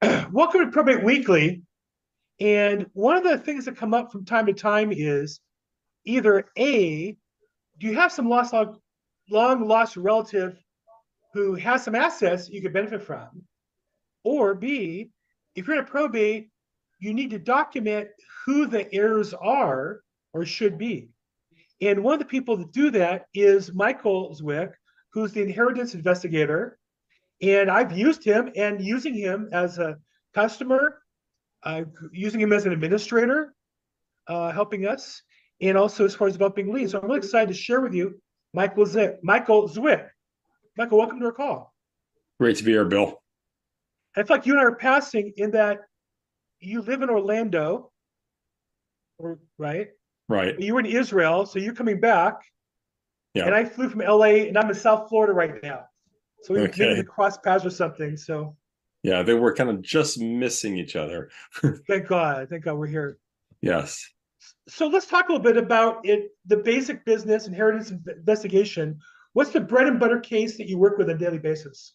Welcome to Probate Weekly. And one of the things that come up from time to time is either A, do you have some lost long, long lost relative who has some assets you could benefit from? Or B, if you're in a probate, you need to document who the heirs are or should be. And one of the people that do that is Michael Zwick, who's the inheritance investigator. And I've used him and using him as a customer, uh, using him as an administrator, uh, helping us, and also as far as developing leads. So I'm really excited to share with you Michael Zwick. Michael Zwick. Michael, welcome to our call. Great to be here, Bill. I feel like you and I are passing in that you live in Orlando, right? Right. You were in Israel, so you're coming back. Yeah. And I flew from LA, and I'm in South Florida right now. So we Okay. maybe cross paths or something. So Yeah, they were kind of just missing each other. thank God, thank God we're here. Yes. So let's talk a little bit about it, the basic business inheritance investigation. What's the bread and butter case that you work with on a daily basis?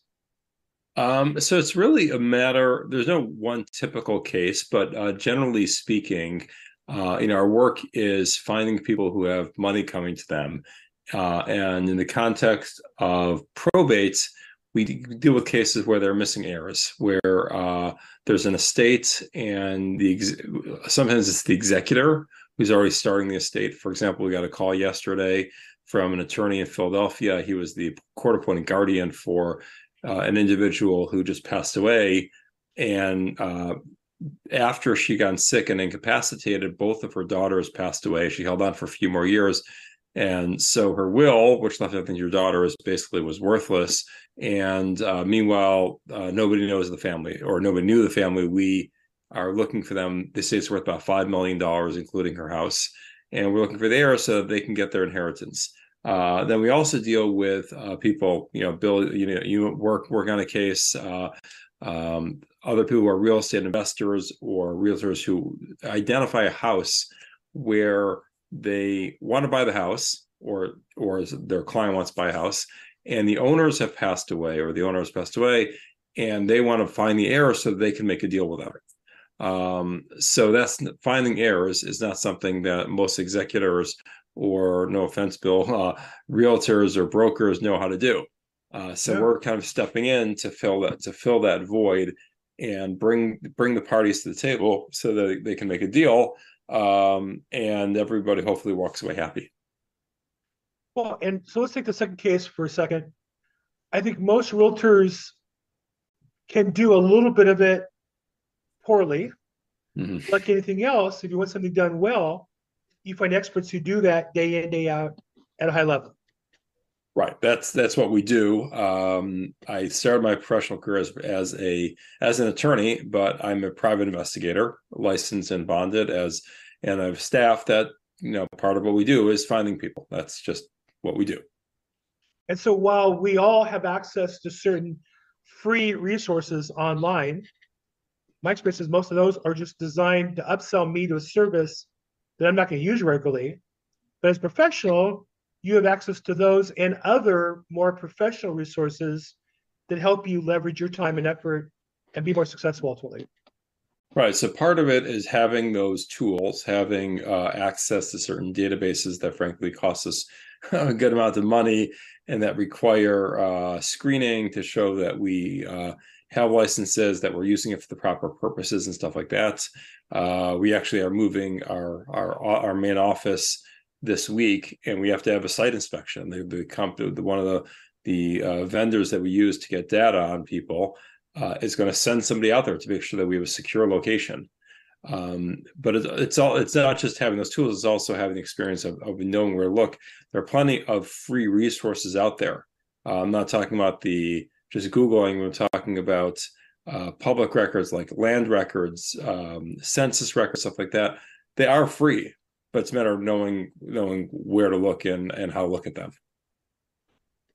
Um, so it's really a matter, there's no one typical case, but uh, generally speaking, uh, you know, our work is finding people who have money coming to them. Uh, and in the context of probates, we deal with cases where there are missing heirs, where uh, there's an estate and the ex- sometimes it's the executor who's already starting the estate. For example, we got a call yesterday from an attorney in Philadelphia. He was the court appointed guardian for uh, an individual who just passed away. And uh, after she got sick and incapacitated, both of her daughters passed away. She held on for a few more years. And so her will, which left everything to your daughter, is basically was worthless. And uh, meanwhile, uh, nobody knows the family or nobody knew the family. We are looking for them. They say it's worth about $5 million, including her house. And we're looking for the heirs so that they can get their inheritance. Uh, then we also deal with uh, people, you know, Bill, you know, you work work on a case. Uh, um, other people who are real estate investors or realtors who identify a house where they want to buy the house, or or their client wants to buy a house, and the owners have passed away, or the owner has passed away, and they want to find the heir so that they can make a deal with them. Um, so that's finding heirs is not something that most executors or no offense, Bill, uh, realtors or brokers know how to do. Uh, so Yeah. we're kind of stepping in to fill that to fill that void and bring bring the parties to the table so that they can make a deal um, and everybody hopefully walks away happy. Well, and so let's take the second case for a second. I think most realtors can do a little bit of it poorly. Mhm. Like anything else, if you want something done well, you find experts who do that day in, day out at a high level. Right. That's that's what we do. Um, I started my professional career as, as a as an attorney, but I'm a private investigator, licensed and bonded as, and I have staff that you know part of what we do is finding people. That's just what we do. And so while we all have access to certain free resources online, my experience is most of those are just designed to upsell me to a service that I'm not going to use regularly. But as professional, you have access to those and other more professional resources that help you leverage your time and effort and be more successful ultimately. Right. So part of it is having those tools, having uh, access to certain databases that frankly cost us a good amount of money and that require uh, screening to show that we uh, have licenses, that we're using it for the proper purposes and stuff like that. Uh, we actually are moving our our our main office this week, and we have to have a site inspection. The the, one of the the uh, vendors that we use to get data on people uh, is going to send somebody out there to make sure that we have a secure location. Um, but it's, it's all it's not just having those tools; it's also having the experience of, of knowing where to look. There are plenty of free resources out there. Uh, I'm not talking about the just googling. We're talking about uh, public records like land records, um, census records, stuff like that. They are free, but it's a matter of knowing knowing where to look and and how to look at them.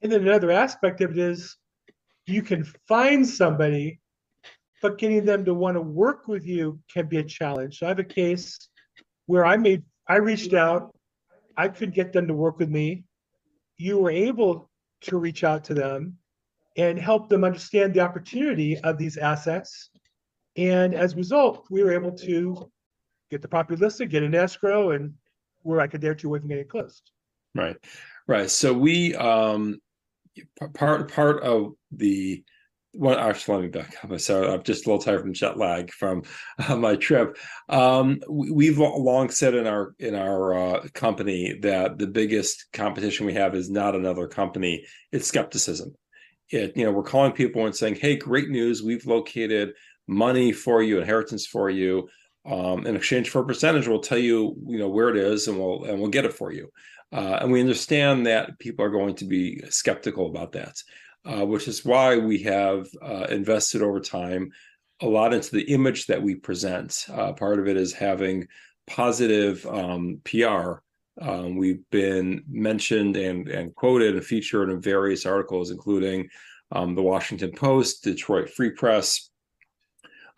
And then another aspect of it is you can find somebody, but getting them to want to work with you can be a challenge. So I have a case where I made, I reached out, I could get them to work with me. You were able to reach out to them and help them understand the opportunity of these assets And as a result, we were able to get the property listed, get an escrow, and we're like a day or two away from getting closed. Right, right. So we um part part of the well actually let me back up. So I'm just a little tired from jet lag from uh, my trip. Um we, we've long said in our in our uh, company that the biggest competition we have is not another company, it's skepticism. It you know, we're calling people and saying, "Hey, great news, we've located money for you, inheritance for you." Um, in exchange for a percentage, we'll tell you, you know, where it is, and we'll and we'll get it for you. Uh, and we understand that people are going to be skeptical about that, uh, which is why we have uh, invested over time a lot into the image that we present. Uh, part of it is having positive um, PR. Um, we've been mentioned and, and quoted and featured in various articles, including um, the Washington Post, Detroit Free Press,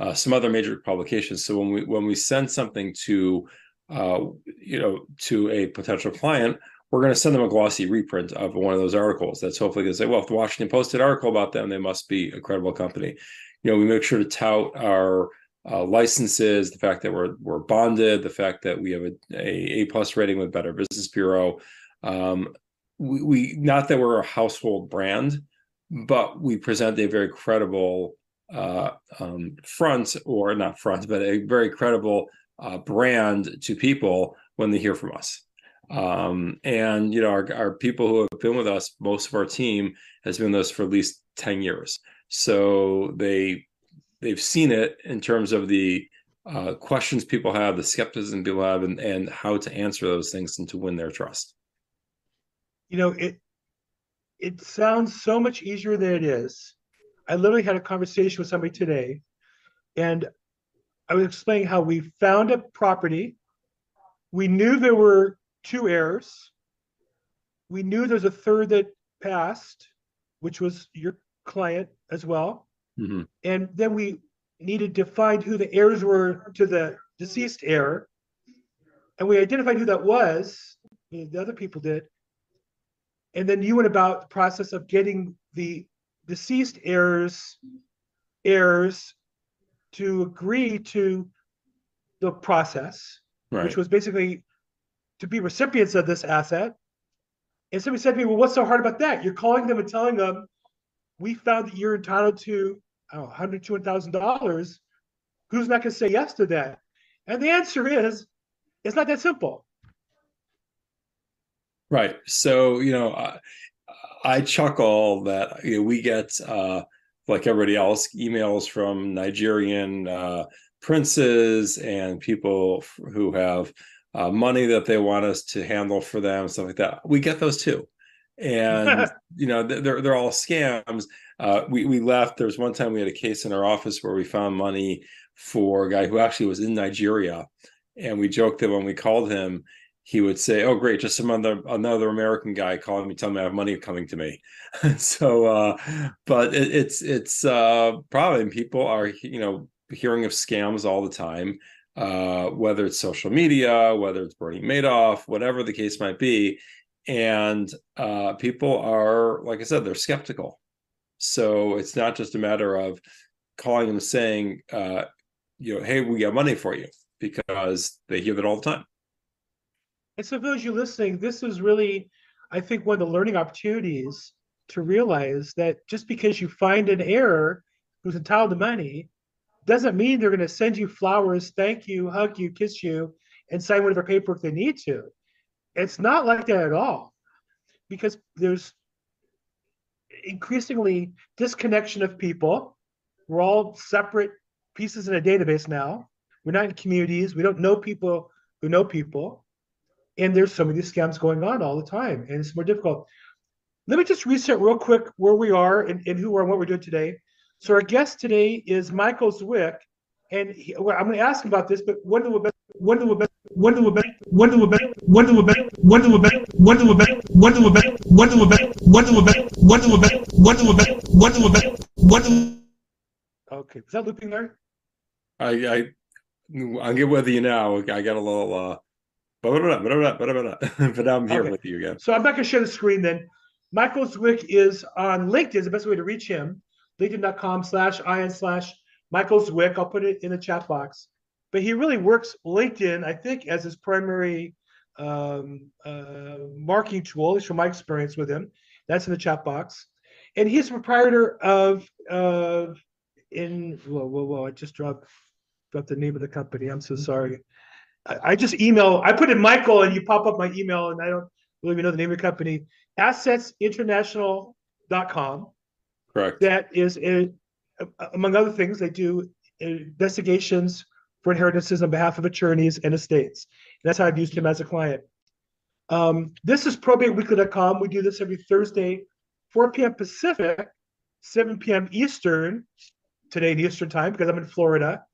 uh, some other major publications. So when we when we send something to uh, you know, to a potential client, we're going to send them a glossy reprint of one of those articles. That's hopefully going to say, well, if the Washington Post did an article about them, they must be a credible company. You know, we make sure to tout our uh, licenses, the fact that we're we're bonded, the fact that we have a a, a plus rating with Better Business Bureau. Um, we, we not that we're a household brand, but we present a very credible uh, um, front, or not front, but a very credible uh, brand to people when they hear from us. Um, and you know, our, our people who have been with us, most of our team has been with us for at least 10 years. So they they've seen it in terms of the uh, questions people have, the skepticism people have, and, and how to answer those things and to win their trust. You know, it it sounds so much easier than it is. I literally had a conversation with somebody today, and I was explaining how we found a property. We knew there were two heirs. We knew there's a third that passed, which was your client as well. Mhm. And then we needed to find who the heirs were to the deceased heir. And we identified who that was, the other people did. And then you went about the process of getting the deceased heirs, heirs to agree to the process, Right. which was basically to be recipients of this asset. And somebody said to me, well, what's so hard about that? You're calling them and telling them, we found that you're entitled to I don't know, hundred, two hundred thousand dollars. Who's not gonna say yes to that? And the answer is, it's not that simple. Right. So, you know, I, I chuckle that you know, we get, uh, like everybody else, emails from Nigerian uh, princes and people who have uh, money that they want us to handle for them, stuff like that. We get those too. And, you know, they're, they're all scams. Uh, we, we left. There was one time we had a case in our office where we found money for a guy who actually was in Nigeria. And we joked that when we called him, he would say, "Oh, great! Just some other another American guy calling me, telling me I have money coming to me." so, uh, but it, it's it's uh, probably people are you know hearing of scams all the time, uh, whether it's social media, whether it's Bernie Madoff, whatever the case might be, and uh, people are like I said, they're skeptical. So it's not just a matter of calling them saying, uh, you know, "Hey, we got money for you," because they hear that all the time. And so, for those of you listening, this is really, I think, one of the learning opportunities to realize that just because you find an heir who's entitled to money doesn't mean they're going to send you flowers, thank you, hug you, kiss you, and sign whatever paperwork they need to. It's not like that at all because there's increasingly disconnection of people. We're all separate pieces in a database now. We're not in communities. We don't know people who know people. And there's so many scams going on all the time, and it's more difficult. Let me just reset real quick where we are and, and who are and what we're doing today. So our guest today is Michael Zwick, and he, well, I'm going to ask him about this. But when do we when do we when do we when do we when do we when do we when do we when do we when do we when do we when do we when do we when do we when do we when do Okay, is that looping there? I I I'll get with you now. I got a little uh but now I'm here Okay. with you again. So I'm not going to share the screen then. Michael Zwick is on LinkedIn, is the best way to reach him. LinkedIn.com slash IN slash Michael Zwick. I'll put it in the chat box. But he really works LinkedIn, I think, as his primary um, uh, marketing tool, at least from my experience with him. That's in the chat box. And he's a proprietor of uh, in whoa whoa whoa! I just dropped dropped the name of the company. I'm so sorry. I, just email. I put in Michael, and you pop up my email, and I don't really even know the name of the company. AssetsInternational.com. Correct. That is, a, among other things, they do investigations for inheritances on behalf of attorneys and estates. That's how I've used him as a client. Um, this is probateweekly.com. We do this every Thursday, 4 p.m. Pacific, 7 p.m. Eastern, today in Eastern time because I'm in Florida.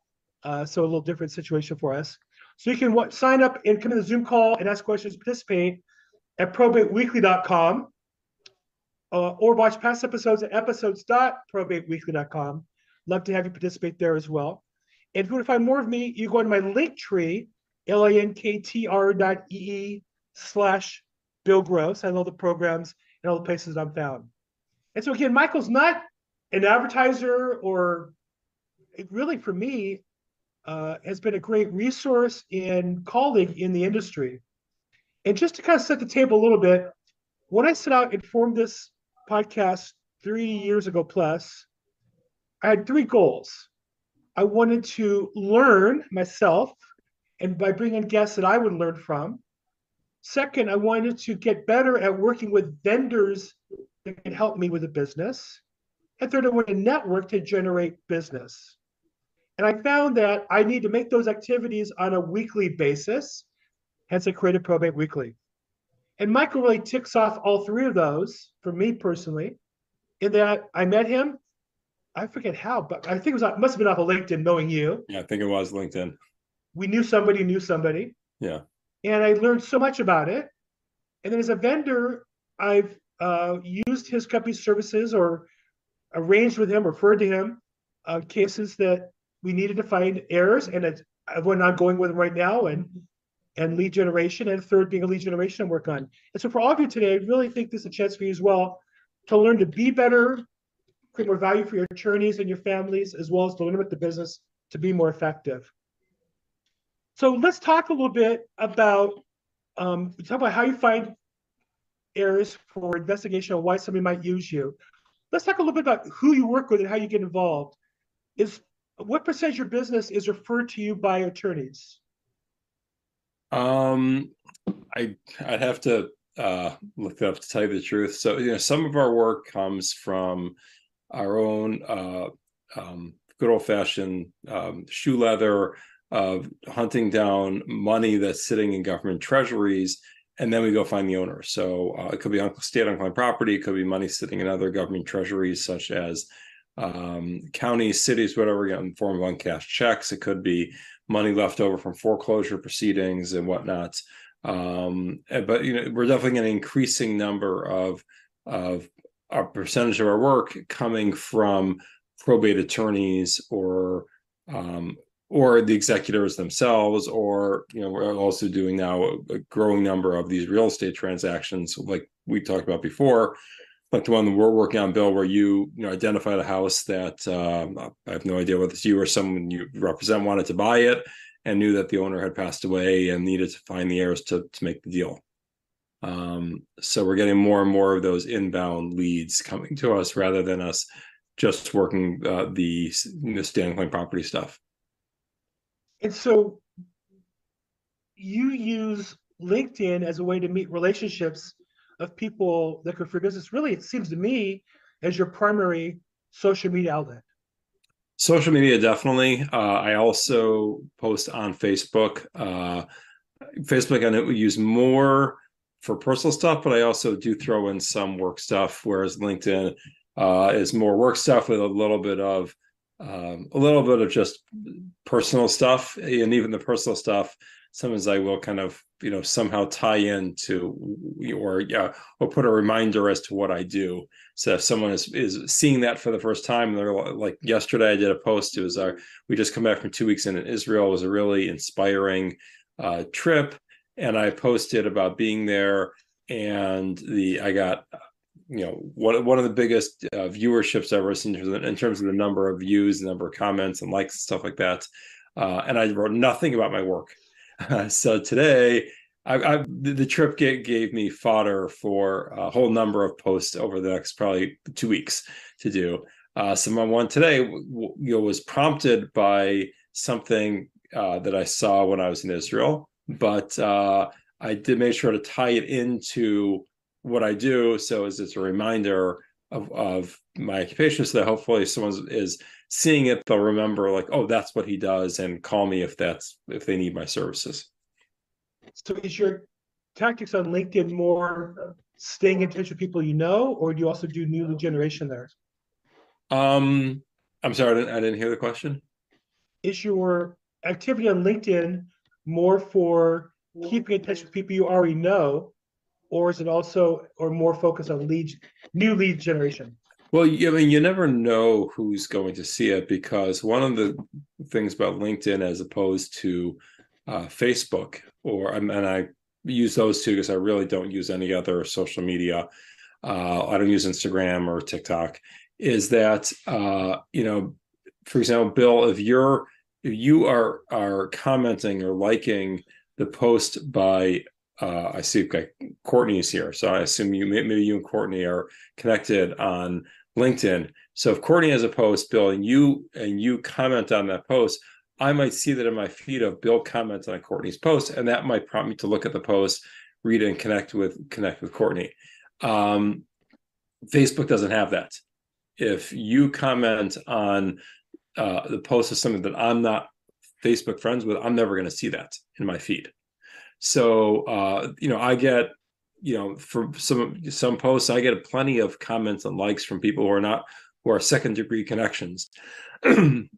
Uh, so a little different situation for us. So you can sign up and come in the Zoom call and ask questions, participate at probateweekly.com uh, or watch past episodes at episodes.probateweekly.com. Love to have you participate there as well. And if you want to find more of me, you go to my link tree, E-E slash Bill Gross. I know the programs and all the places that I'm found. And so again, Michael's not an advertiser or really for me uh, has been a great resource and colleague in the industry. And just to kind of set the table a little bit, when I set out and formed this podcast three years ago plus, I had three goals. I wanted to learn myself, and by bringing guests that I would learn from. Second, I wanted to get better at working with vendors that can help me with a business. And third, I wanted to network to generate business. And I found that I need to make those activities on a weekly basis. Hence, I created Probate Weekly. And Michael really ticks off all three of those for me personally, in that I met him. I forget how, but I think it was must have been off of LinkedIn, knowing you. Yeah, I think it was LinkedIn. We knew somebody knew somebody. Yeah. And I learned so much about it. And then as a vendor, I've uh, used his company's services or arranged with him, referred to him, uh, cases that we needed to find errors, and it's I have one ongoing with them right now, and and lead generation, and third being a lead generation I work on. And so for all of you today, I really think this is a chance for you as well to learn to be better, create more value for your attorneys and your families, as well as to learn about the business to be more effective. So let's talk a little bit about um, talk about how you find errors for investigation and why somebody might use you. Let's talk a little bit about who you work with and how you get involved. Is what percentage of your business is referred to you by attorneys? Um, I I'd have to uh look that up to tell you the truth. So you know, some of our work comes from our own uh um good old fashioned um shoe leather of hunting down money that's sitting in government treasuries and then we go find the owner. So uh, it could be state unclaimed property, it could be money sitting in other government treasuries, such as um, counties, cities, whatever, in the form of uncashed checks. It could be money left over from foreclosure proceedings and whatnot. Um, but you know, we're definitely an increasing number of of a percentage of our work coming from probate attorneys or um, or the executors themselves, or you know, we're also doing now a growing number of these real estate transactions, like we talked about before, like the one we're working on, Bill, where you you know identified a house that um, I have no idea whether it's you or someone you represent wanted to buy it and knew that the owner had passed away and needed to find the heirs to to make the deal. Um, so we're getting more and more of those inbound leads coming to us rather than us just working uh, the the stand claim property stuff. And so you use LinkedIn as a way to meet relationships of people that could for business. Really, it seems to me as your primary social media outlet. Social media, definitely. Uh, I also post on Facebook. Uh, Facebook, I use more for personal stuff, but I also do throw in some work stuff. Whereas LinkedIn uh, is more work stuff with a little bit of um, a little bit of just personal stuff, and even the personal stuff. Sometimes I will kind of you know somehow tie into or yeah or put a reminder as to what I do. So if someone is is seeing that for the first time, they're like yesterday I did a post. It was our we just come back from two weeks in Israel. It was a really inspiring uh, trip, and I posted about being there and the I got you know one one of the biggest uh, viewerships I've ever seen in terms, of, in terms of the number of views, the number of comments and likes and stuff like that. Uh, and I wrote nothing about my work. so today, I, I, the trip gave, gave me fodder for a whole number of posts over the next probably two weeks to do. Uh, so one today, you know, was prompted by something uh, that I saw when I was in Israel, but uh, I did make sure to tie it into what I do. So as it's a reminder of, of my occupation, so that hopefully someone is seeing it, they'll remember like, oh, that's what he does, and call me if that's if they need my services. So is your tactics on LinkedIn more staying in touch with people you know, or do you also do new lead generation there? Um, I'm sorry, I didn't, I didn't hear the question. Is your activity on LinkedIn more for keeping in touch with people you already know, or is it also or more focused on lead new lead generation? Well, I mean, you never know who's going to see it because one of the things about LinkedIn, as opposed to uh, Facebook, or and I use those two because I really don't use any other social media. Uh, I don't use Instagram or TikTok. Is that uh, you know, for example, Bill, if you're if you are are commenting or liking the post by uh, I see Courtney is here, so I assume you maybe you and Courtney are connected on LinkedIn. So if Courtney has a post, Bill, and you and you comment on that post, I might see that in my feed of Bill comments on Courtney's post, and that might prompt me to look at the post, read it, and connect with connect with Courtney. Um, Facebook doesn't have that. If you comment on uh, the post of something that I'm not Facebook friends with, I'm never going to see that in my feed. So uh, you know, I get you know for some some posts, I get plenty of comments and likes from people who are not who are second degree connections. um,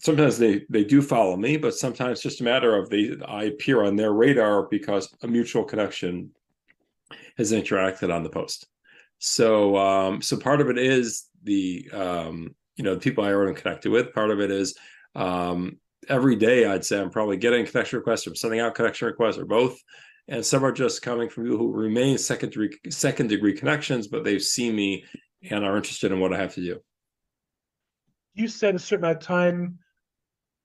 sometimes they they do follow me, but sometimes it's just a matter of they I appear on their radar because a mutual connection has interacted on the post. So um, so part of it is the um, you know the people I already connected with. Part of it is um, every day I'd say I'm probably getting connection requests or sending out connection requests or both. And some are just coming from people who remain second degree second degree connections, but they've seen me and are interested in what I have to do. You set a certain amount of time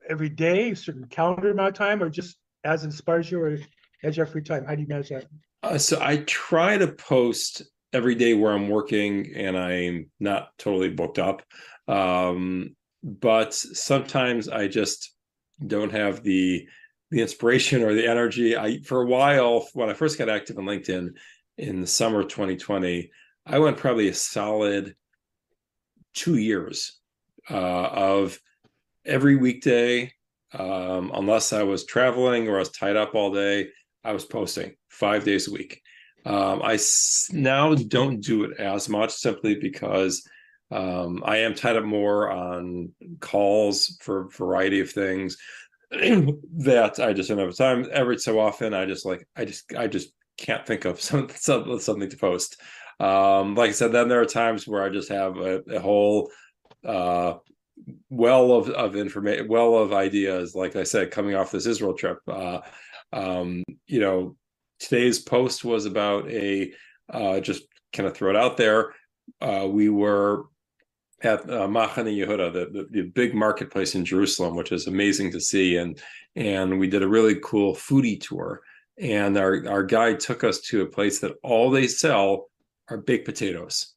every day, a certain calendar amount of time, or just as inspires you, or as your free time? How do you manage that? Uh, so I try to post every day where I'm working and I'm not totally booked up. Um, but sometimes I just don't have the the inspiration or the energy. I for a while when I first got active on LinkedIn in the summer of 2020, I went probably a solid two years uh, of every weekday, um, unless I was traveling or I was tied up all day, I was posting five days a week. Um, I now don't do it as much simply because um, I am tied up more on calls for a variety of things that I just don't have time. Every so often, I just like I just I just can't think of some, some something to post. Um, like I said, then there are times where I just have a, a whole uh, well of of information, well of ideas. Like I said, coming off this Israel trip, uh, um, you know, today's post was about a uh, just kind of throw it out there. Uh, we were at uh, Machane Yehuda, the, the, big marketplace in Jerusalem, which is amazing to see. And and we did a really cool foodie tour. And our, our guide took us to a place that all they sell are baked potatoes.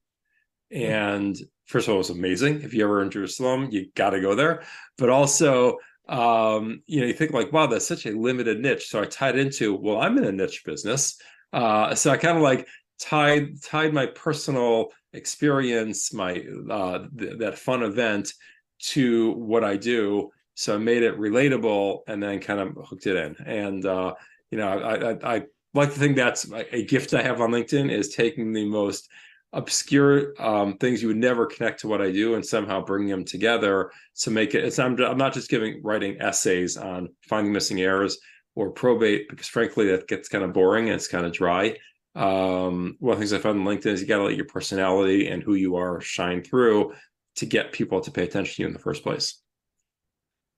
And first of all, it was amazing. If you ever in Jerusalem, you got to go there. But also, um, you know, you think like, wow, that's such a limited niche. So I tied into, well, I'm in a niche business. Uh, so I kind of like tied tied my personal experience, my uh, th- that fun event to what I do. So I made it relatable and then kind of hooked it in. And uh, you know, I, I, I like to think that's a gift I have on LinkedIn is taking the most obscure um, things you would never connect to what I do and somehow bringing them together to make it. It's I'm, I'm not just giving writing essays on finding missing errors or probate because frankly that gets kind of boring and it's kind of dry. Um, one of the things I found on LinkedIn is you got to let your personality and who you are shine through to get people to pay attention to you in the first place.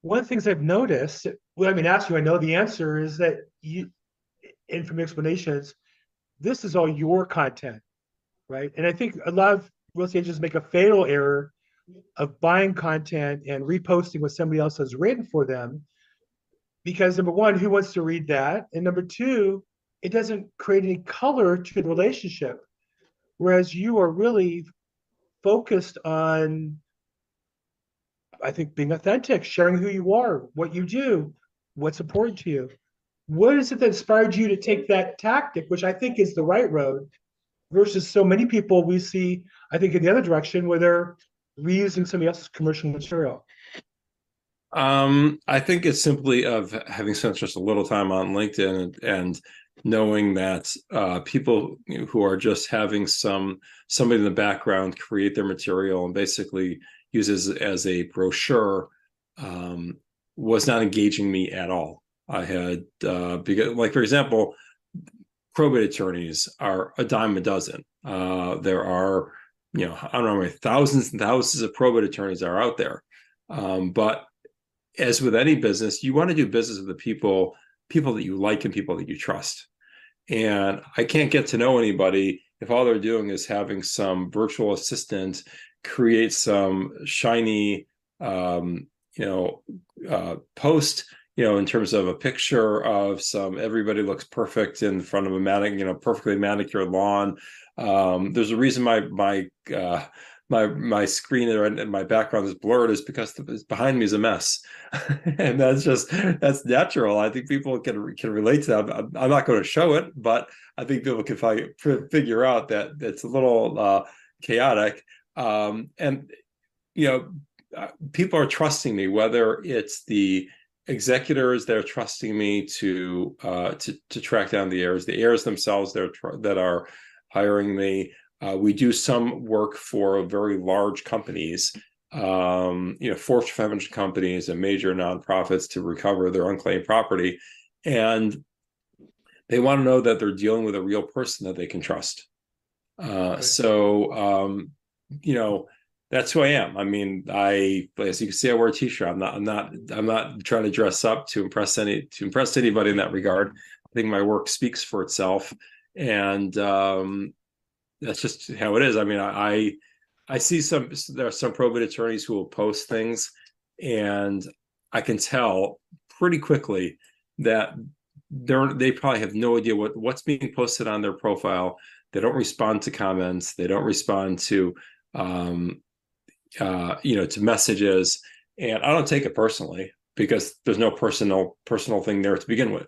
One of the things I've noticed, well, I mean, ask you, I know the answer is that you, and from explanations, this is all your content. right? And I think a lot of real estate agents make a fatal error of buying content and reposting what somebody else has written for them. Because number one, who wants to read that? And number two, it doesn't create any color to the relationship. Whereas you are really focused on, I think, being authentic, sharing who you are, what you do, what's important to you. What is it that inspired you to take that tactic, which I think is the right road, versus so many people we see, I think, in the other direction where they're reusing somebody else's commercial material? Um, I think it's simply of having spent just a little time on LinkedIn and, and knowing that uh, people who are just having some somebody in the background create their material and basically uses as a brochure um, was not engaging me at all. I had uh, because, like for example, probate attorneys are a dime a dozen. Uh, there are you know I don't know how many thousands and thousands of probate attorneys are out there, um, but as with any business, you want to do business with the people people that you like and people that you trust. And I can't get to know anybody if all they're doing is having some virtual assistant create some shiny, um, you know, uh, post, you know, in terms of a picture of some everybody looks perfect in front of a manic, you know, perfectly manicured lawn. Um, there's a reason my my uh, my my screen and my background is blurred is because the, behind me is a mess. And that's just that's natural. I think people can can relate to that. I'm, not going to show it but i think people can fi- figure out that it's a little uh, chaotic. Um, and you know uh, people are trusting me whether it's the executors they're trusting me to uh, to to track down the heirs the heirs themselves that are that are hiring me uh, we do some work for very large companies, um, you know, Fortune 500 companies and major nonprofits to recover their unclaimed property, and they want to know that they're dealing with a real person that they can trust. Uh, so, um, you know, that's who I am. I mean, I as you can see, I wear a t-shirt. I'm not. I'm not. I'm not trying to dress up to impress any to impress anybody in that regard. I think my work speaks for itself, and um, that's just how it is. I mean, I I see some there are some probate attorneys who will post things, and I can tell pretty quickly that they're they probably have no idea what what's being posted on their profile. They don't respond to comments. They don't respond to um, uh, you know to messages, and I don't take it personally because there's no personal personal thing there to begin with.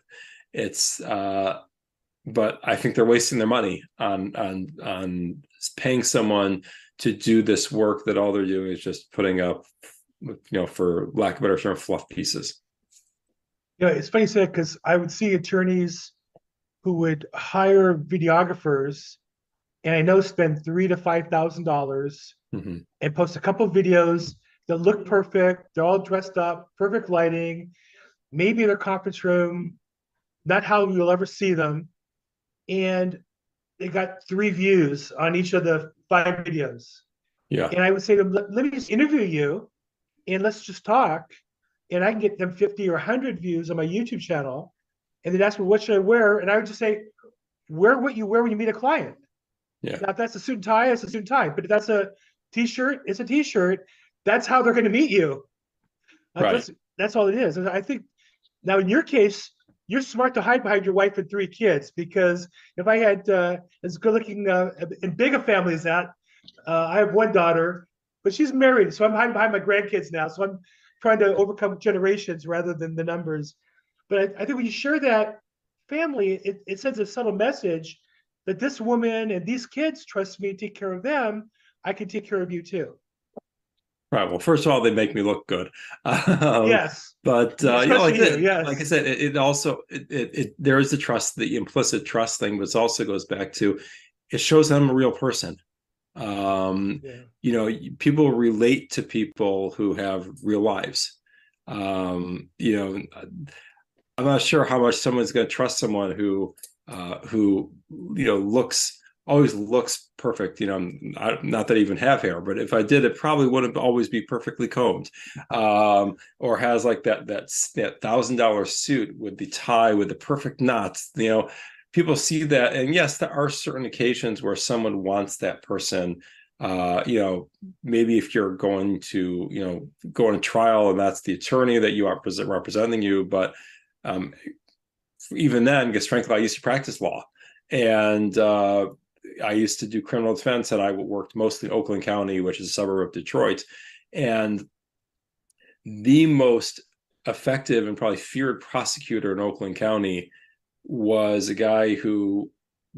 It's uh, but I think they're wasting their money on on on paying someone to do this work that all they're doing is just putting up, you know, for lack of a better term, fluff pieces. Yeah, it's funny you say because I would see attorneys who would hire videographers, and I know spend three to five thousand dollars mm-hmm. and post a couple videos that look perfect. They're all dressed up, perfect lighting, maybe in their conference room, not how you'll ever see them and they got three views on each of the five videos. Yeah. And I would say to them, let, let me just interview you and let's just talk. And I can get them 50 or 100 views on my YouTube channel. And they'd ask me, what should I wear? And I would just say, wear what you wear when you meet a client. Yeah. Now, if that's a suit and tie, it's a suit and tie. But if that's a t-shirt, it's a t-shirt. That's how they're going to meet you. Right. That's, that's all it is. And I think now in your case, you're smart to hide behind your wife and three kids because if I had uh, as good looking uh, and big a family as that, uh, I have one daughter, but she's married, so I'm hiding behind my grandkids now. So I'm trying to overcome generations rather than the numbers. But I, I think when you share that family, it, it sends a subtle message that this woman and these kids trust me to take care of them. I can take care of you too. Right. Well, first of all, they make me look good. Um, yes. But uh, you know, like, you, yes. like I said, it, it also it, it, it, there is the trust, the implicit trust thing, but it also goes back to it shows I'm a real person. Um, yeah. You know, people relate to people who have real lives. Um, you know, I'm not sure how much someone's going to trust someone who uh, who you know looks always looks perfect. You know, I'm not that I even have hair, but if I did, it probably wouldn't always be perfectly combed, um, or has like that that that thousand dollar suit with the tie with the perfect knots. You know, people see that, and yes, there are certain occasions where someone wants that person. Uh, you know, maybe if you're going to, you know, go on trial and that's the attorney that you are representing you, but um, even then, because frankly, I used to practice law, and uh, I used to do criminal defense, and I worked mostly Oakland County, which is a suburb of Detroit, and the most effective and probably feared prosecutor in Oakland County was a guy who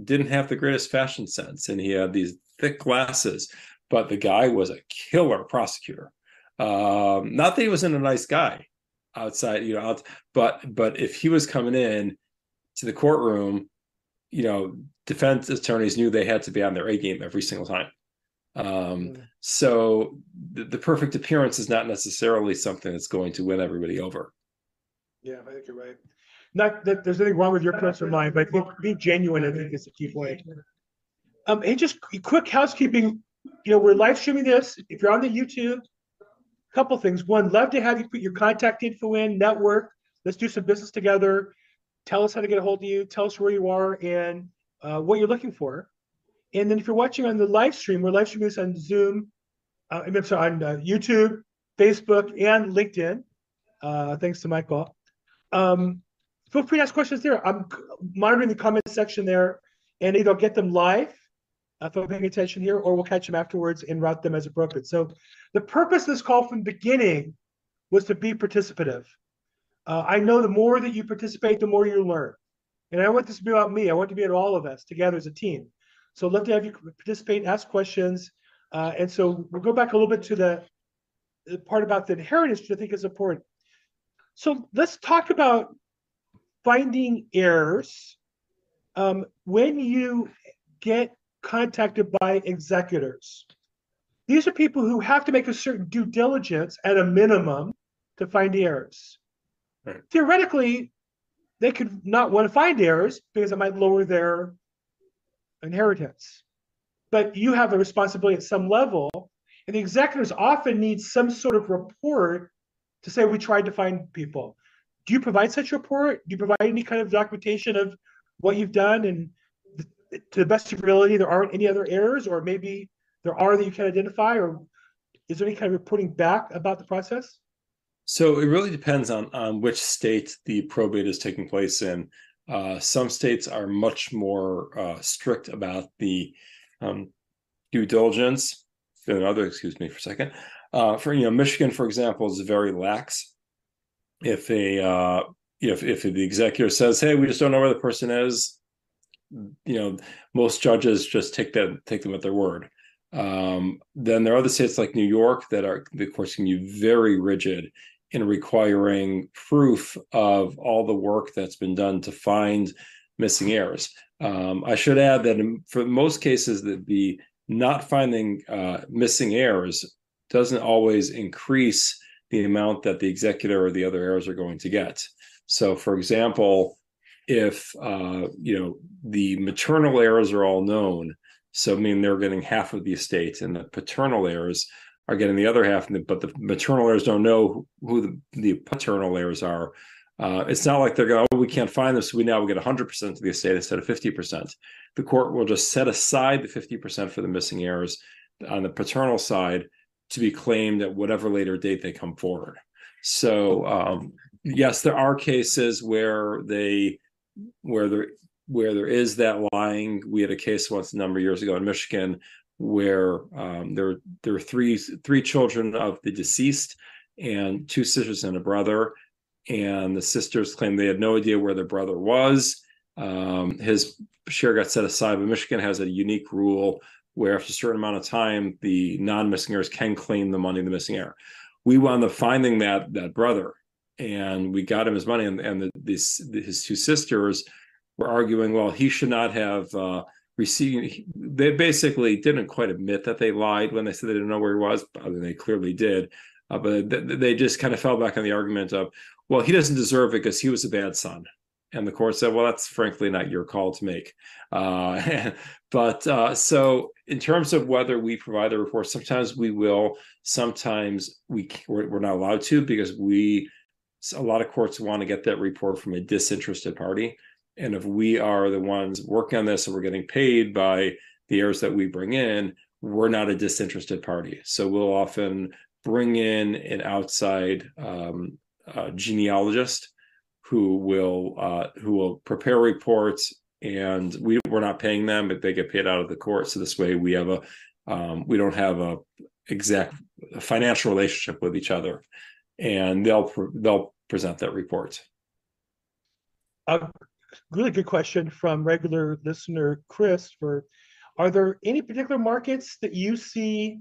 didn't have the greatest fashion sense and he had these thick glasses, but the guy was a killer prosecutor. Um, not that he wasn't a nice guy outside, you know, out, but but if he was coming in to the courtroom, you know, defense attorneys knew they had to be on their A game every single time. Um, so the, the, perfect appearance is not necessarily something that's going to win everybody over. Yeah, I think you're right. Not that there's anything wrong with your or mine, but I think being genuine, I think is the key point. Um, and just quick housekeeping, you know, we're live streaming this. If you're on the YouTube, a couple things. One, love to have you put your contact info in, network. Let's do some business together. Tell us how to get a hold of you. Tell us where you are and uh, what you're looking for. And then if you're watching on the live stream, we're live streaming this on Zoom, uh, I'm sorry, on uh, YouTube, Facebook, and LinkedIn. Uh, thanks to Michael. Um, feel free to ask questions there. I'm monitoring the comment section there, and either I'll get them live uh, if I'm paying attention here, or we'll catch them afterwards and route them as appropriate. So the purpose of this call from the beginning was to be participative. Uh, I know the more that you participate, the more you learn. And I want this to be about me. I want to be about all of us together as a team. So I'd love to have you participate, ask questions. Uh, and so we'll go back a little bit to the, the part about the inheritance, which I think is important. So let's talk about finding errors um, when you get contacted by executors. These are people who have to make a certain due diligence at a minimum to find errors. Right. Theoretically, they could not want to find errors because it might lower their inheritance. But you have a responsibility at some level, and the executors often need some sort of report to say we tried to find people. Do you provide such a report? Do you provide any kind of documentation of what you've done and to the best of your ability there aren't any other errors or maybe there are that you can identify or is there any kind of reporting back about the process? So it really depends on on which state the probate is taking place in. Uh, some states are much more uh, strict about the um, due diligence than. Excuse me for a second. Uh, for you know, Michigan, for example, is very lax. If a uh, if if the executor says, "Hey, we just don't know where the person is," you know, most judges just take that take them at their word. Um, then there are other states like New York that are, of course, can be very rigid in requiring proof of all the work that's been done to find missing heirs. Um, I should add that in, for most cases, that the not finding uh, missing heirs doesn't always increase the amount that the executor or the other heirs are going to get. So, for example, if uh, you know the maternal heirs are all known, so I mean they're getting half of the estate, and the paternal heirs are getting the other half, but the maternal heirs don't know who the, the paternal heirs are. Uh, it's not like they're going, oh, we can't find them, so we now will get 100% of the estate instead of 50%. The court will just set aside the 50% for the missing heirs on the paternal side to be claimed at whatever later date they come forward. So um, yes, there are cases where they where there where there is that lying. We had a case once a number of years ago in Michigan where um, there there were three three children of the deceased and two sisters and a brother, and the sisters claimed they had no idea where their brother was. Um, his share got set aside, but Michigan has a unique rule where after a certain amount of time, the non-missing heirs can claim the money of the missing heir. We wound up finding that that brother, and we got him his money, and, and the, this, his two sisters were arguing, well, he should not have. Uh, receiving they basically didn't quite admit that they lied when they said they didn't know where he was I mean, they clearly did. Uh, but they just kind of fell back on the argument of well he doesn't deserve it because he was a bad son. And the court said well that's frankly not your call to make. Uh, but uh, so in terms of whether we provide a report sometimes we will sometimes we we're, we're not allowed to because we a lot of courts want to get that report from a disinterested party And if we are the ones working on this and we're getting paid by the heirs that we bring in, we're not a disinterested party. So we'll often bring in an outside um, uh, genealogist who will uh, who will prepare reports, and we we're not paying them, but they get paid out of the court. So this way, we have a um, we don't have a exact financial relationship with each other, and they'll they'll present that report. A really good question from regular listener Chris for are there any particular markets that you see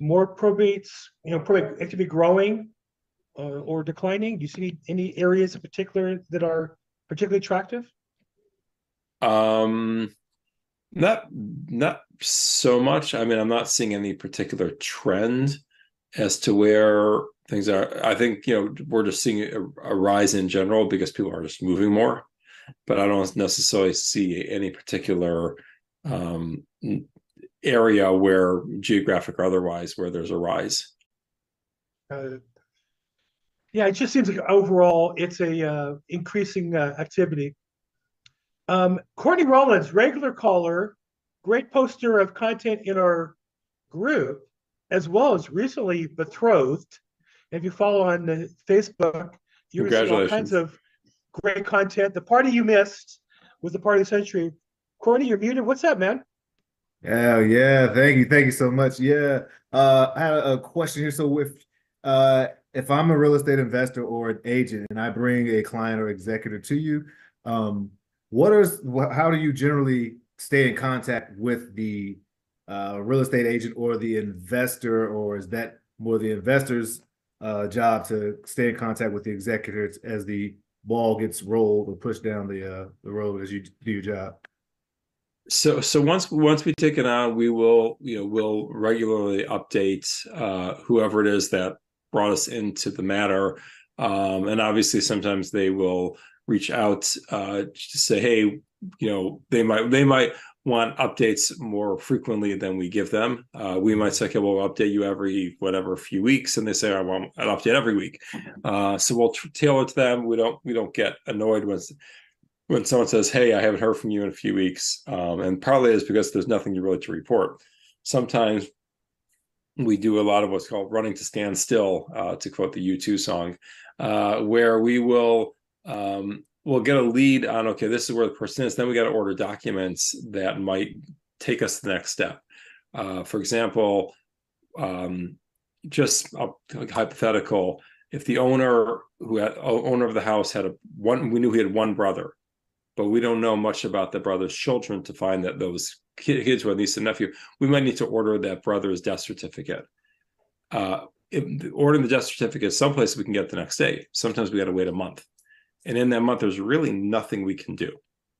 more probates, you know, probate activity growing uh, or declining? Do you see any areas in particular that are particularly attractive? Um, not not so much. I mean, I'm not seeing any particular trend as to where things are. I think you know we're just seeing a, a rise in general because people are just moving more, but I don't necessarily see any particular um, area where geographic or otherwise where there's a rise. Uh, yeah, it just seems like overall it's a uh, increasing uh, activity. Um, Courtney Rollins, regular caller, great poster of content in our group, as well as recently betrothed. If you follow on Facebook, you receive all kinds of great content. The party you missed was the party of the century. Courtney, you're muted. What's up, man? Yeah, yeah. Thank you. Thank you so much. Yeah. Uh, I had a question here. So if uh, if I'm a real estate investor or an agent and I bring a client or executor to you, um, what is how do you generally stay in contact with the uh, real estate agent or the investor, or is that more the investor's uh, job to stay in contact with the executors as the ball gets rolled or pushed down the uh, the road as you do your job? so so once once we take it on we will you know we'll regularly update uh whoever it is that brought us into the matter um and obviously sometimes they will reach out uh to say hey you know they might they might want updates more frequently than we give them. Uh we might say okay we'll update you every whatever few weeks and they say i want an update every week. Uh so we'll tailor to them. We don't we don't get annoyed when when someone says, "Hey, I haven't heard from you in a few weeks," um, and partly is because there's nothing really to report. Sometimes we do a lot of what's called running to stand still, uh, to quote the U2 song, uh, where we will um, we'll get a lead on okay, this is where the person is. Then we got to order documents that might take us to the next step. Uh, for example, um, just a, hypothetical, if the owner who had owner of the house had a one, we knew he had one brother but we don't know much about the brother's children to find that those kids were niece and nephew. We might need to order that brother's death certificate. Uh, ordering the death certificate, some places we can get the next day. Sometimes we got to wait a month, and in that month, there's really nothing we can do,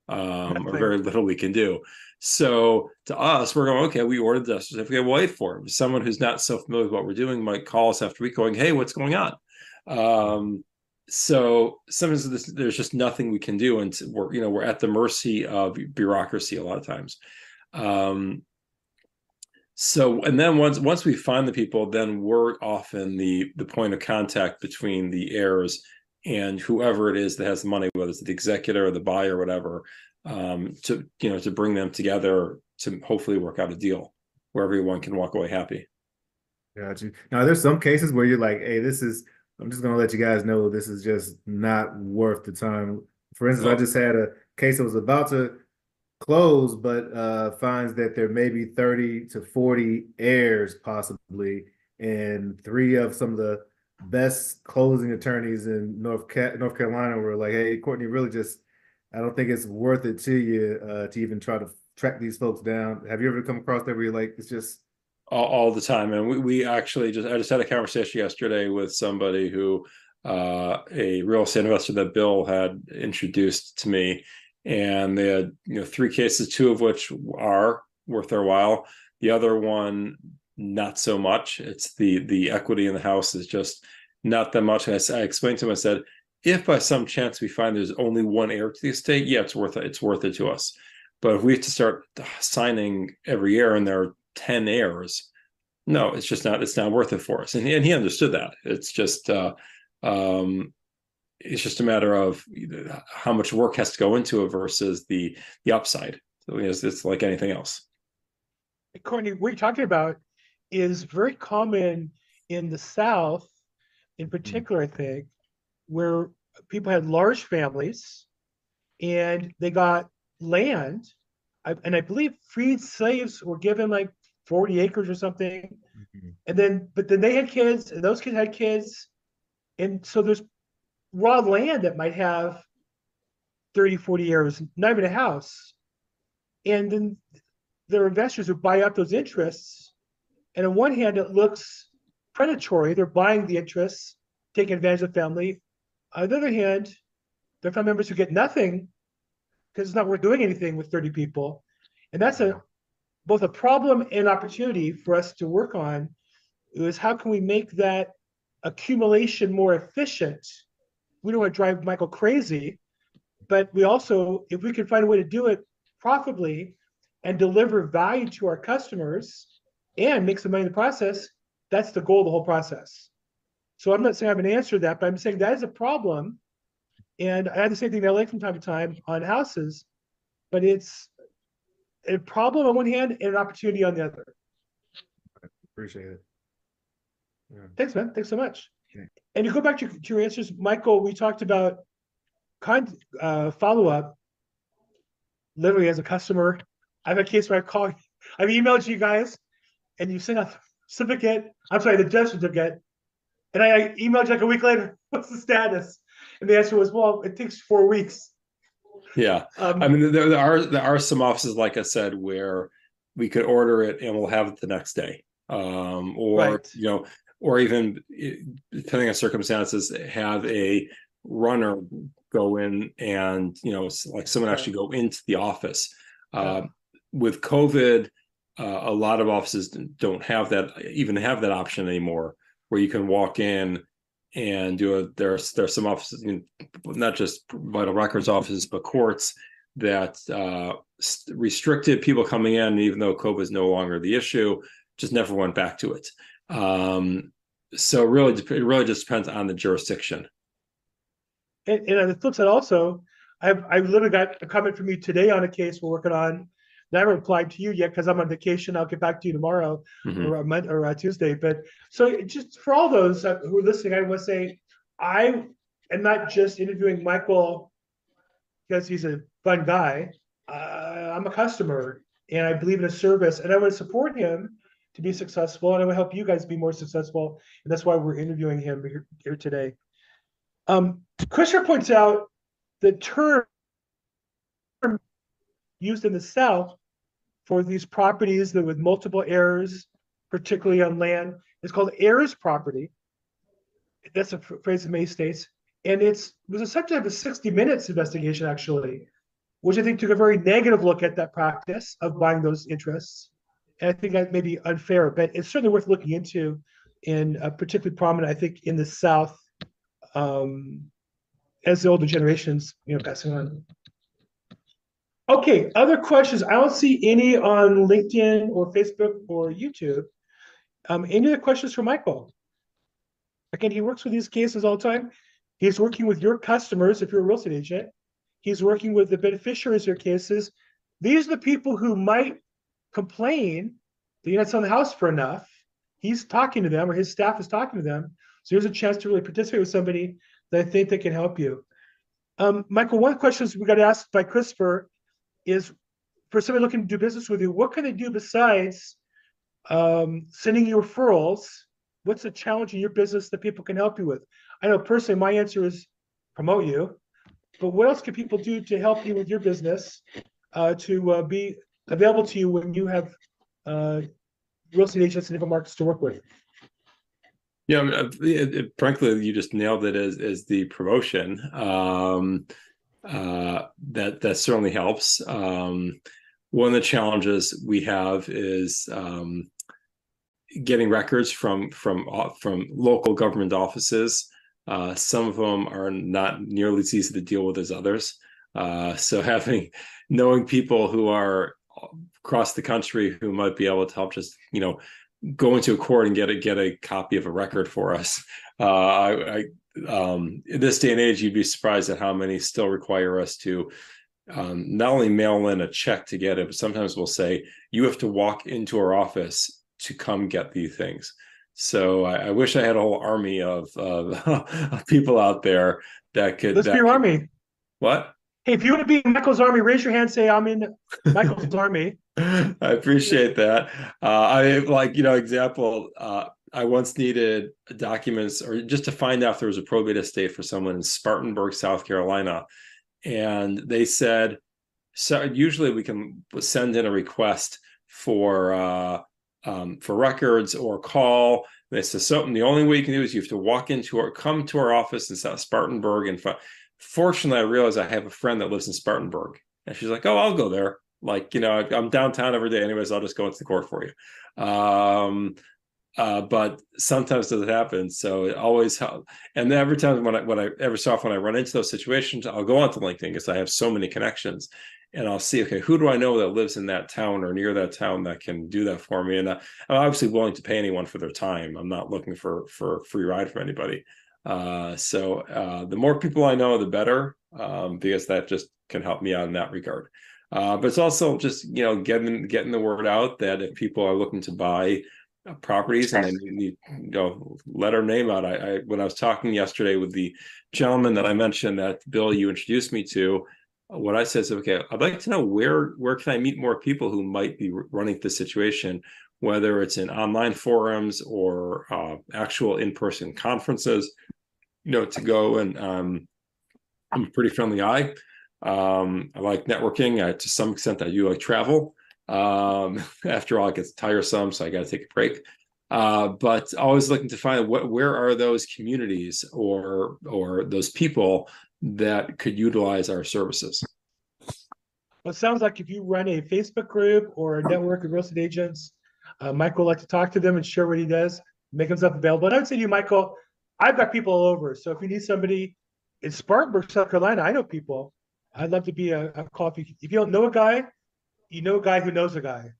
um, or very little we can do. So to us, we're going okay. We ordered the certificate. We'll wait for it. Someone who's not so familiar with what we're doing might call us after a week, going, "Hey, what's going on?" Um, so sometimes this, there's just nothing we can do and we're you know we're at the mercy of bureaucracy a lot of times um so and then once once we find the people then we're often the the point of contact between the heirs and whoever it is that has the money whether it's the executor or the buyer or whatever um to you know to bring them together to hopefully work out a deal where everyone can walk away happy. Got you. Now there's some cases where you're like hey this is I'm just gonna let you guys know this is just not worth the time. For instance, I just had a case that was about to close, but uh, finds that there may be 30 to 40 heirs possibly, and three of some of the best closing attorneys in North Ca- North Carolina were like, "Hey, Courtney, really just, I don't think it's worth it to you uh, to even try to track these folks down." Have you ever come across that where you're like, it's just all, all the time. And we, we actually just I just had a conversation yesterday with somebody who uh, a real estate investor that Bill had introduced to me, and they had you know three cases, two of which are worth their while. The other one, not so much. It's the the equity in the house is just not that much. And I, I explained to him, I said, if by some chance we find there's only one heir to the estate, yeah, it's worth it. It's worth it to us. But if we have to start signing every year and there are 10 heirs no it's just not it's not worth it for us and he, and he understood that it's just uh um it's just a matter of how much work has to go into it versus the the upside. So it's, it's like anything else. Courtney, you're talking about is very common in the South, in particular, I think, where people had large families and they got land. I, and I believe freed slaves were given like 40 acres or something. Mhm. And then, but then they had kids and those kids had kids. And so there's raw land that might have 30, 40 years, not even a house. And then there are investors who buy up those interests. And on one hand, it looks predatory. They're buying the interests, taking advantage of the family. On the other hand, there are family members who get nothing because it's not worth doing anything with 30 people. And that's a both a problem and opportunity for us to work on is how can we make that accumulation more efficient? We don't want to drive Michael crazy, but we also, if we can find a way to do it profitably and deliver value to our customers and make some money in the process, that's the goal of the whole process. So I'm not saying I have an answer to that, but I'm saying that is a problem. And I had the same thing in LA from time to time on houses, but it's a problem on one hand and an opportunity on the other. I Appreciate it. Yeah. Thanks, man. Thanks so much. Okay. And to go back to, your- to your answers, Michael, we talked about kind, uh, follow-up. Literally as a customer, I have a case where I call, I've emailed you guys and you sent a certificate, I'm sorry, the death certificate. And I I emailed you like a week later, what's the status? And the answer was, well, it takes four weeks. Yeah. Um, I mean, there, there are there are some offices, like I said, where we could order it and we'll have it the next day, um, or Right. you know, or even eh, depending on circumstances, have a runner go in and you know, like someone actually go into the office. Uh, with COVID, uh, a lot of offices don't have that, even have that option anymore, where you can walk in and do a there's there's some offices you know, not just vital records offices but courts that uh restricted people coming in even though covid is no longer the issue just never went back to it um so really it really just depends on the jurisdiction And, and on the flip side also, I've, I literally got a comment from you today on a case we're working on. I haven't replied to you yet because I'm on vacation. I'll get back to you tomorrow Mhm. or on or Tuesday. But so just for all those who are listening, I want to say I am not just interviewing Michael because he's a fun guy. Uh, I'm a customer and I believe in a service and I want to support him to be successful and I want to help you guys be more successful. And that's why we're interviewing him here, here today. Um, points out the term used in the South for these properties that with multiple heirs, particularly on land, is called heirs property. That's a phrase in many states, and it's was a subject of a 60 minutes investigation actually, which I think took a very negative look at that practice of buying those interests. And I think that may be unfair, but it's certainly worth looking into, and uh, particularly prominent, I think, in the South, um, as the older generations, you know, passing on. Okay, other questions? I don't see any on LinkedIn or Facebook or YouTube. Um, any other questions for Michael? Again, he works with these cases all the time. He's working with your customers if you're a real estate agent. He's working with the beneficiaries of your cases. These are the people who might complain that you're not selling the house for enough. He's talking to them or his staff is talking to them. So here's a chance to really participate with somebody that I think that can help you. Um, Michael, one of the questions we got asked by Christopher is for somebody looking to do business with you, what can they do besides um, sending you referrals? What's the challenge in your business that people can help you with? I know personally, my answer is promote you, but what else can people do to help you with your business uh, to uh, be available to you when you have uh, real estate agents in different markets to work with? Yeah, I mean, uh, frankly, you just nailed it as as the promotion. Um, uh, that that certainly helps. Um, one of the challenges we have is um, getting records from from uh, from local government offices. Uh, some of them are not nearly as easy to deal with as others. Uh, so having knowing people who are across the country who might be able to help just you know go into a court and get a get a copy of a record for us. Uh, I, I um, in this day and age, you'd be surprised at how many still require us to um, not only mail in a check to get it, but sometimes we'll say you have to walk into our office to come get these things. So I, I wish I had a whole army of, of, of people out there that could. Let's that be your could- army. What? Hey, if you want to be in Michael's army, raise your hand. Say I'm in Michael's army. I appreciate that. Uh, I like, you know, example, uh, I once needed documents or just to find out if there was a probate estate for someone in Spartanburg, South Carolina. And they said, so usually we can send in a request for uh, um, for records or call. They said, so the only way you can do is you have to walk into or come to our office in South Spartanburg. And fi-" fortunately, I realized I have a friend that lives in Spartanburg, and she's like, "Oh, I'll go there." Like, you know, I'm downtown every day, anyways. I'll just go into the court for you. Um, uh, but sometimes doesn't happen. So it always helps. And every time when I when I every so often when I run into those situations, I'll go onto LinkedIn because I have so many connections, and I'll see okay, who do I know that lives in that town or near that town that can do that for me? And uh, I'm obviously willing to pay anyone for their time. I'm not looking for for free ride from anybody. Uh, so uh, the more people I know, the better, um, because that just can help me out in that regard. Uh, but it's also just you know getting getting the word out that if people are looking to buy properties and they need you know let our name out. I, I when I was talking yesterday with the gentleman that I mentioned that Bill you introduced me to, what I said is okay. I'd like to know where where can I meet more people who might be running this situation, whether it's in online forums or uh, actual in person conferences. You know, to go and um, I'm a pretty friendly guy. Um, I like networking. I, to some extent, I do like travel. Um, after all, it gets tiresome, so I got to take a break. Uh, but always looking to find what where are those communities or or those people that could utilize our services. Well, it sounds like if you run a Facebook group or a network of real estate agents, uh, Michael would like to talk to them and share what he does, make himself available. And I would say to you, Michael, I've got people all over. So if you need somebody in Spartanburg, South Carolina, I know people. I'd love to be a, a coffee. If you don't know a guy, you know a guy who knows a guy.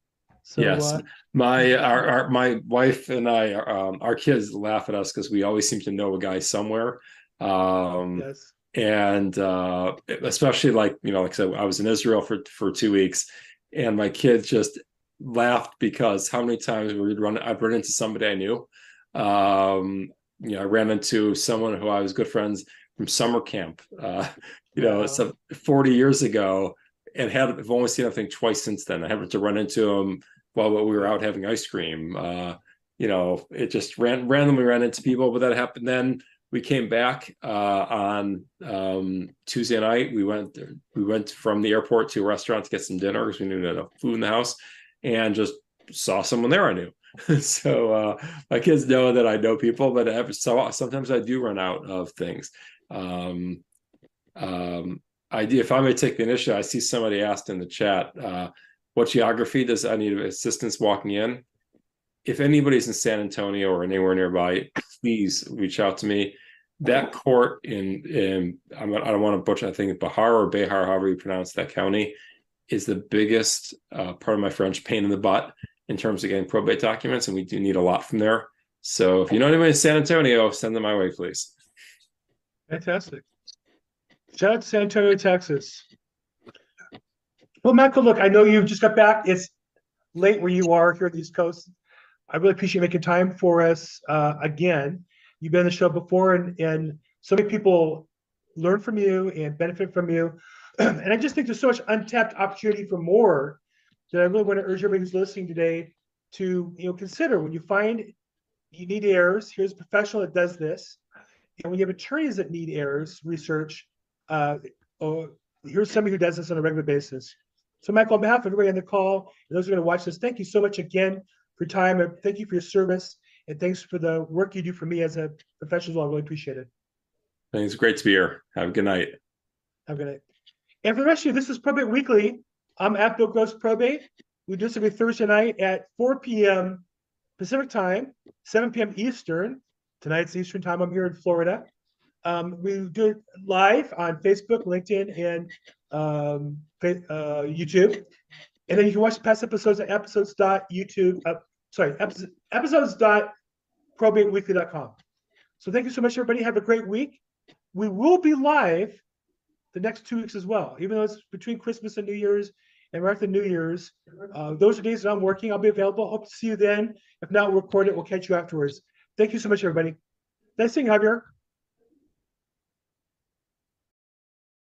So Yes. uh, My our, our my wife and I, um, our kids laugh at us because we always seem to know a guy somewhere. Um, yes. and uh especially like you know like I said I was in Israel for for two weeks and my kids just laughed because how many times we would run I've run into somebody I knew um you know I ran into someone who I was good friends from summer camp uh you know Wow. so 40 years ago and had I've only seen I think twice since then I happened to run into him while we were out having ice cream uh you know it just ran randomly ran into people but that happened then we came back uh, on um, Tuesday night. We went we went from the airport to a restaurant to get some dinner because we knew enough food in the house, and just saw someone there I knew. so uh, my kids know that I know people, but every so sometimes I do run out of things. Um, um, I if I may take the initiative, I see somebody asked in the chat, uh, what geography does I need assistance walking in? If anybody's in San Antonio or anywhere nearby, please reach out to me. That court in in I'm, don't want to butcher. I think Bahar or Behar, however you pronounce that county, is the biggest uh, part of my French pain in the butt in terms of getting probate documents, and we do need a lot from there. So if you know anybody in San Antonio, send them my way, please. Fantastic. Shout out to San Antonio, Texas. Well, Michael, look, I know you just got back. It's late where you are here on the East Coast. I really appreciate you making time for us uh, again. You've been on the show before, and, and so many people learn from you and benefit from you. and I just think there's so much untapped opportunity for more that I really want to urge everybody who's listening today to you know consider when you find you need errors. Here's a professional that does this. And when you have attorneys that need errors, research, uh, or here's somebody who does this on a regular basis. So, Michael, on behalf of everybody on the call, and those who are going to watch this, thank you so much again for your time. and Thank you for your service, and thanks for the work you do for me as a professional. Well. I really appreciate it. Thanks. great to be here. Have a good night. Have a good night. And for the rest of you, this is Probate Weekly. I'm at Bill Gross Probate. We do this every Thursday night at 4 p.m. Pacific time, 7 p.m. Eastern. Tonight's Eastern time. I'm here in Florida. Um, we do it live on Facebook, LinkedIn, and um, uh, YouTube. And then you can watch past episodes at episodes.youtube. Uh, sorry, episodes, episodes.probateweekly.com. So thank you so much, everybody. Have a great week. We will be live the next two weeks as well, even though it's between Christmas and New Year's and right after New Year's. Uh, those are days that I'm working. I'll be available. Hope to see you then. If not, we'll record it. We'll catch you afterwards. Thank you so much, everybody. Nice seeing you, Javier.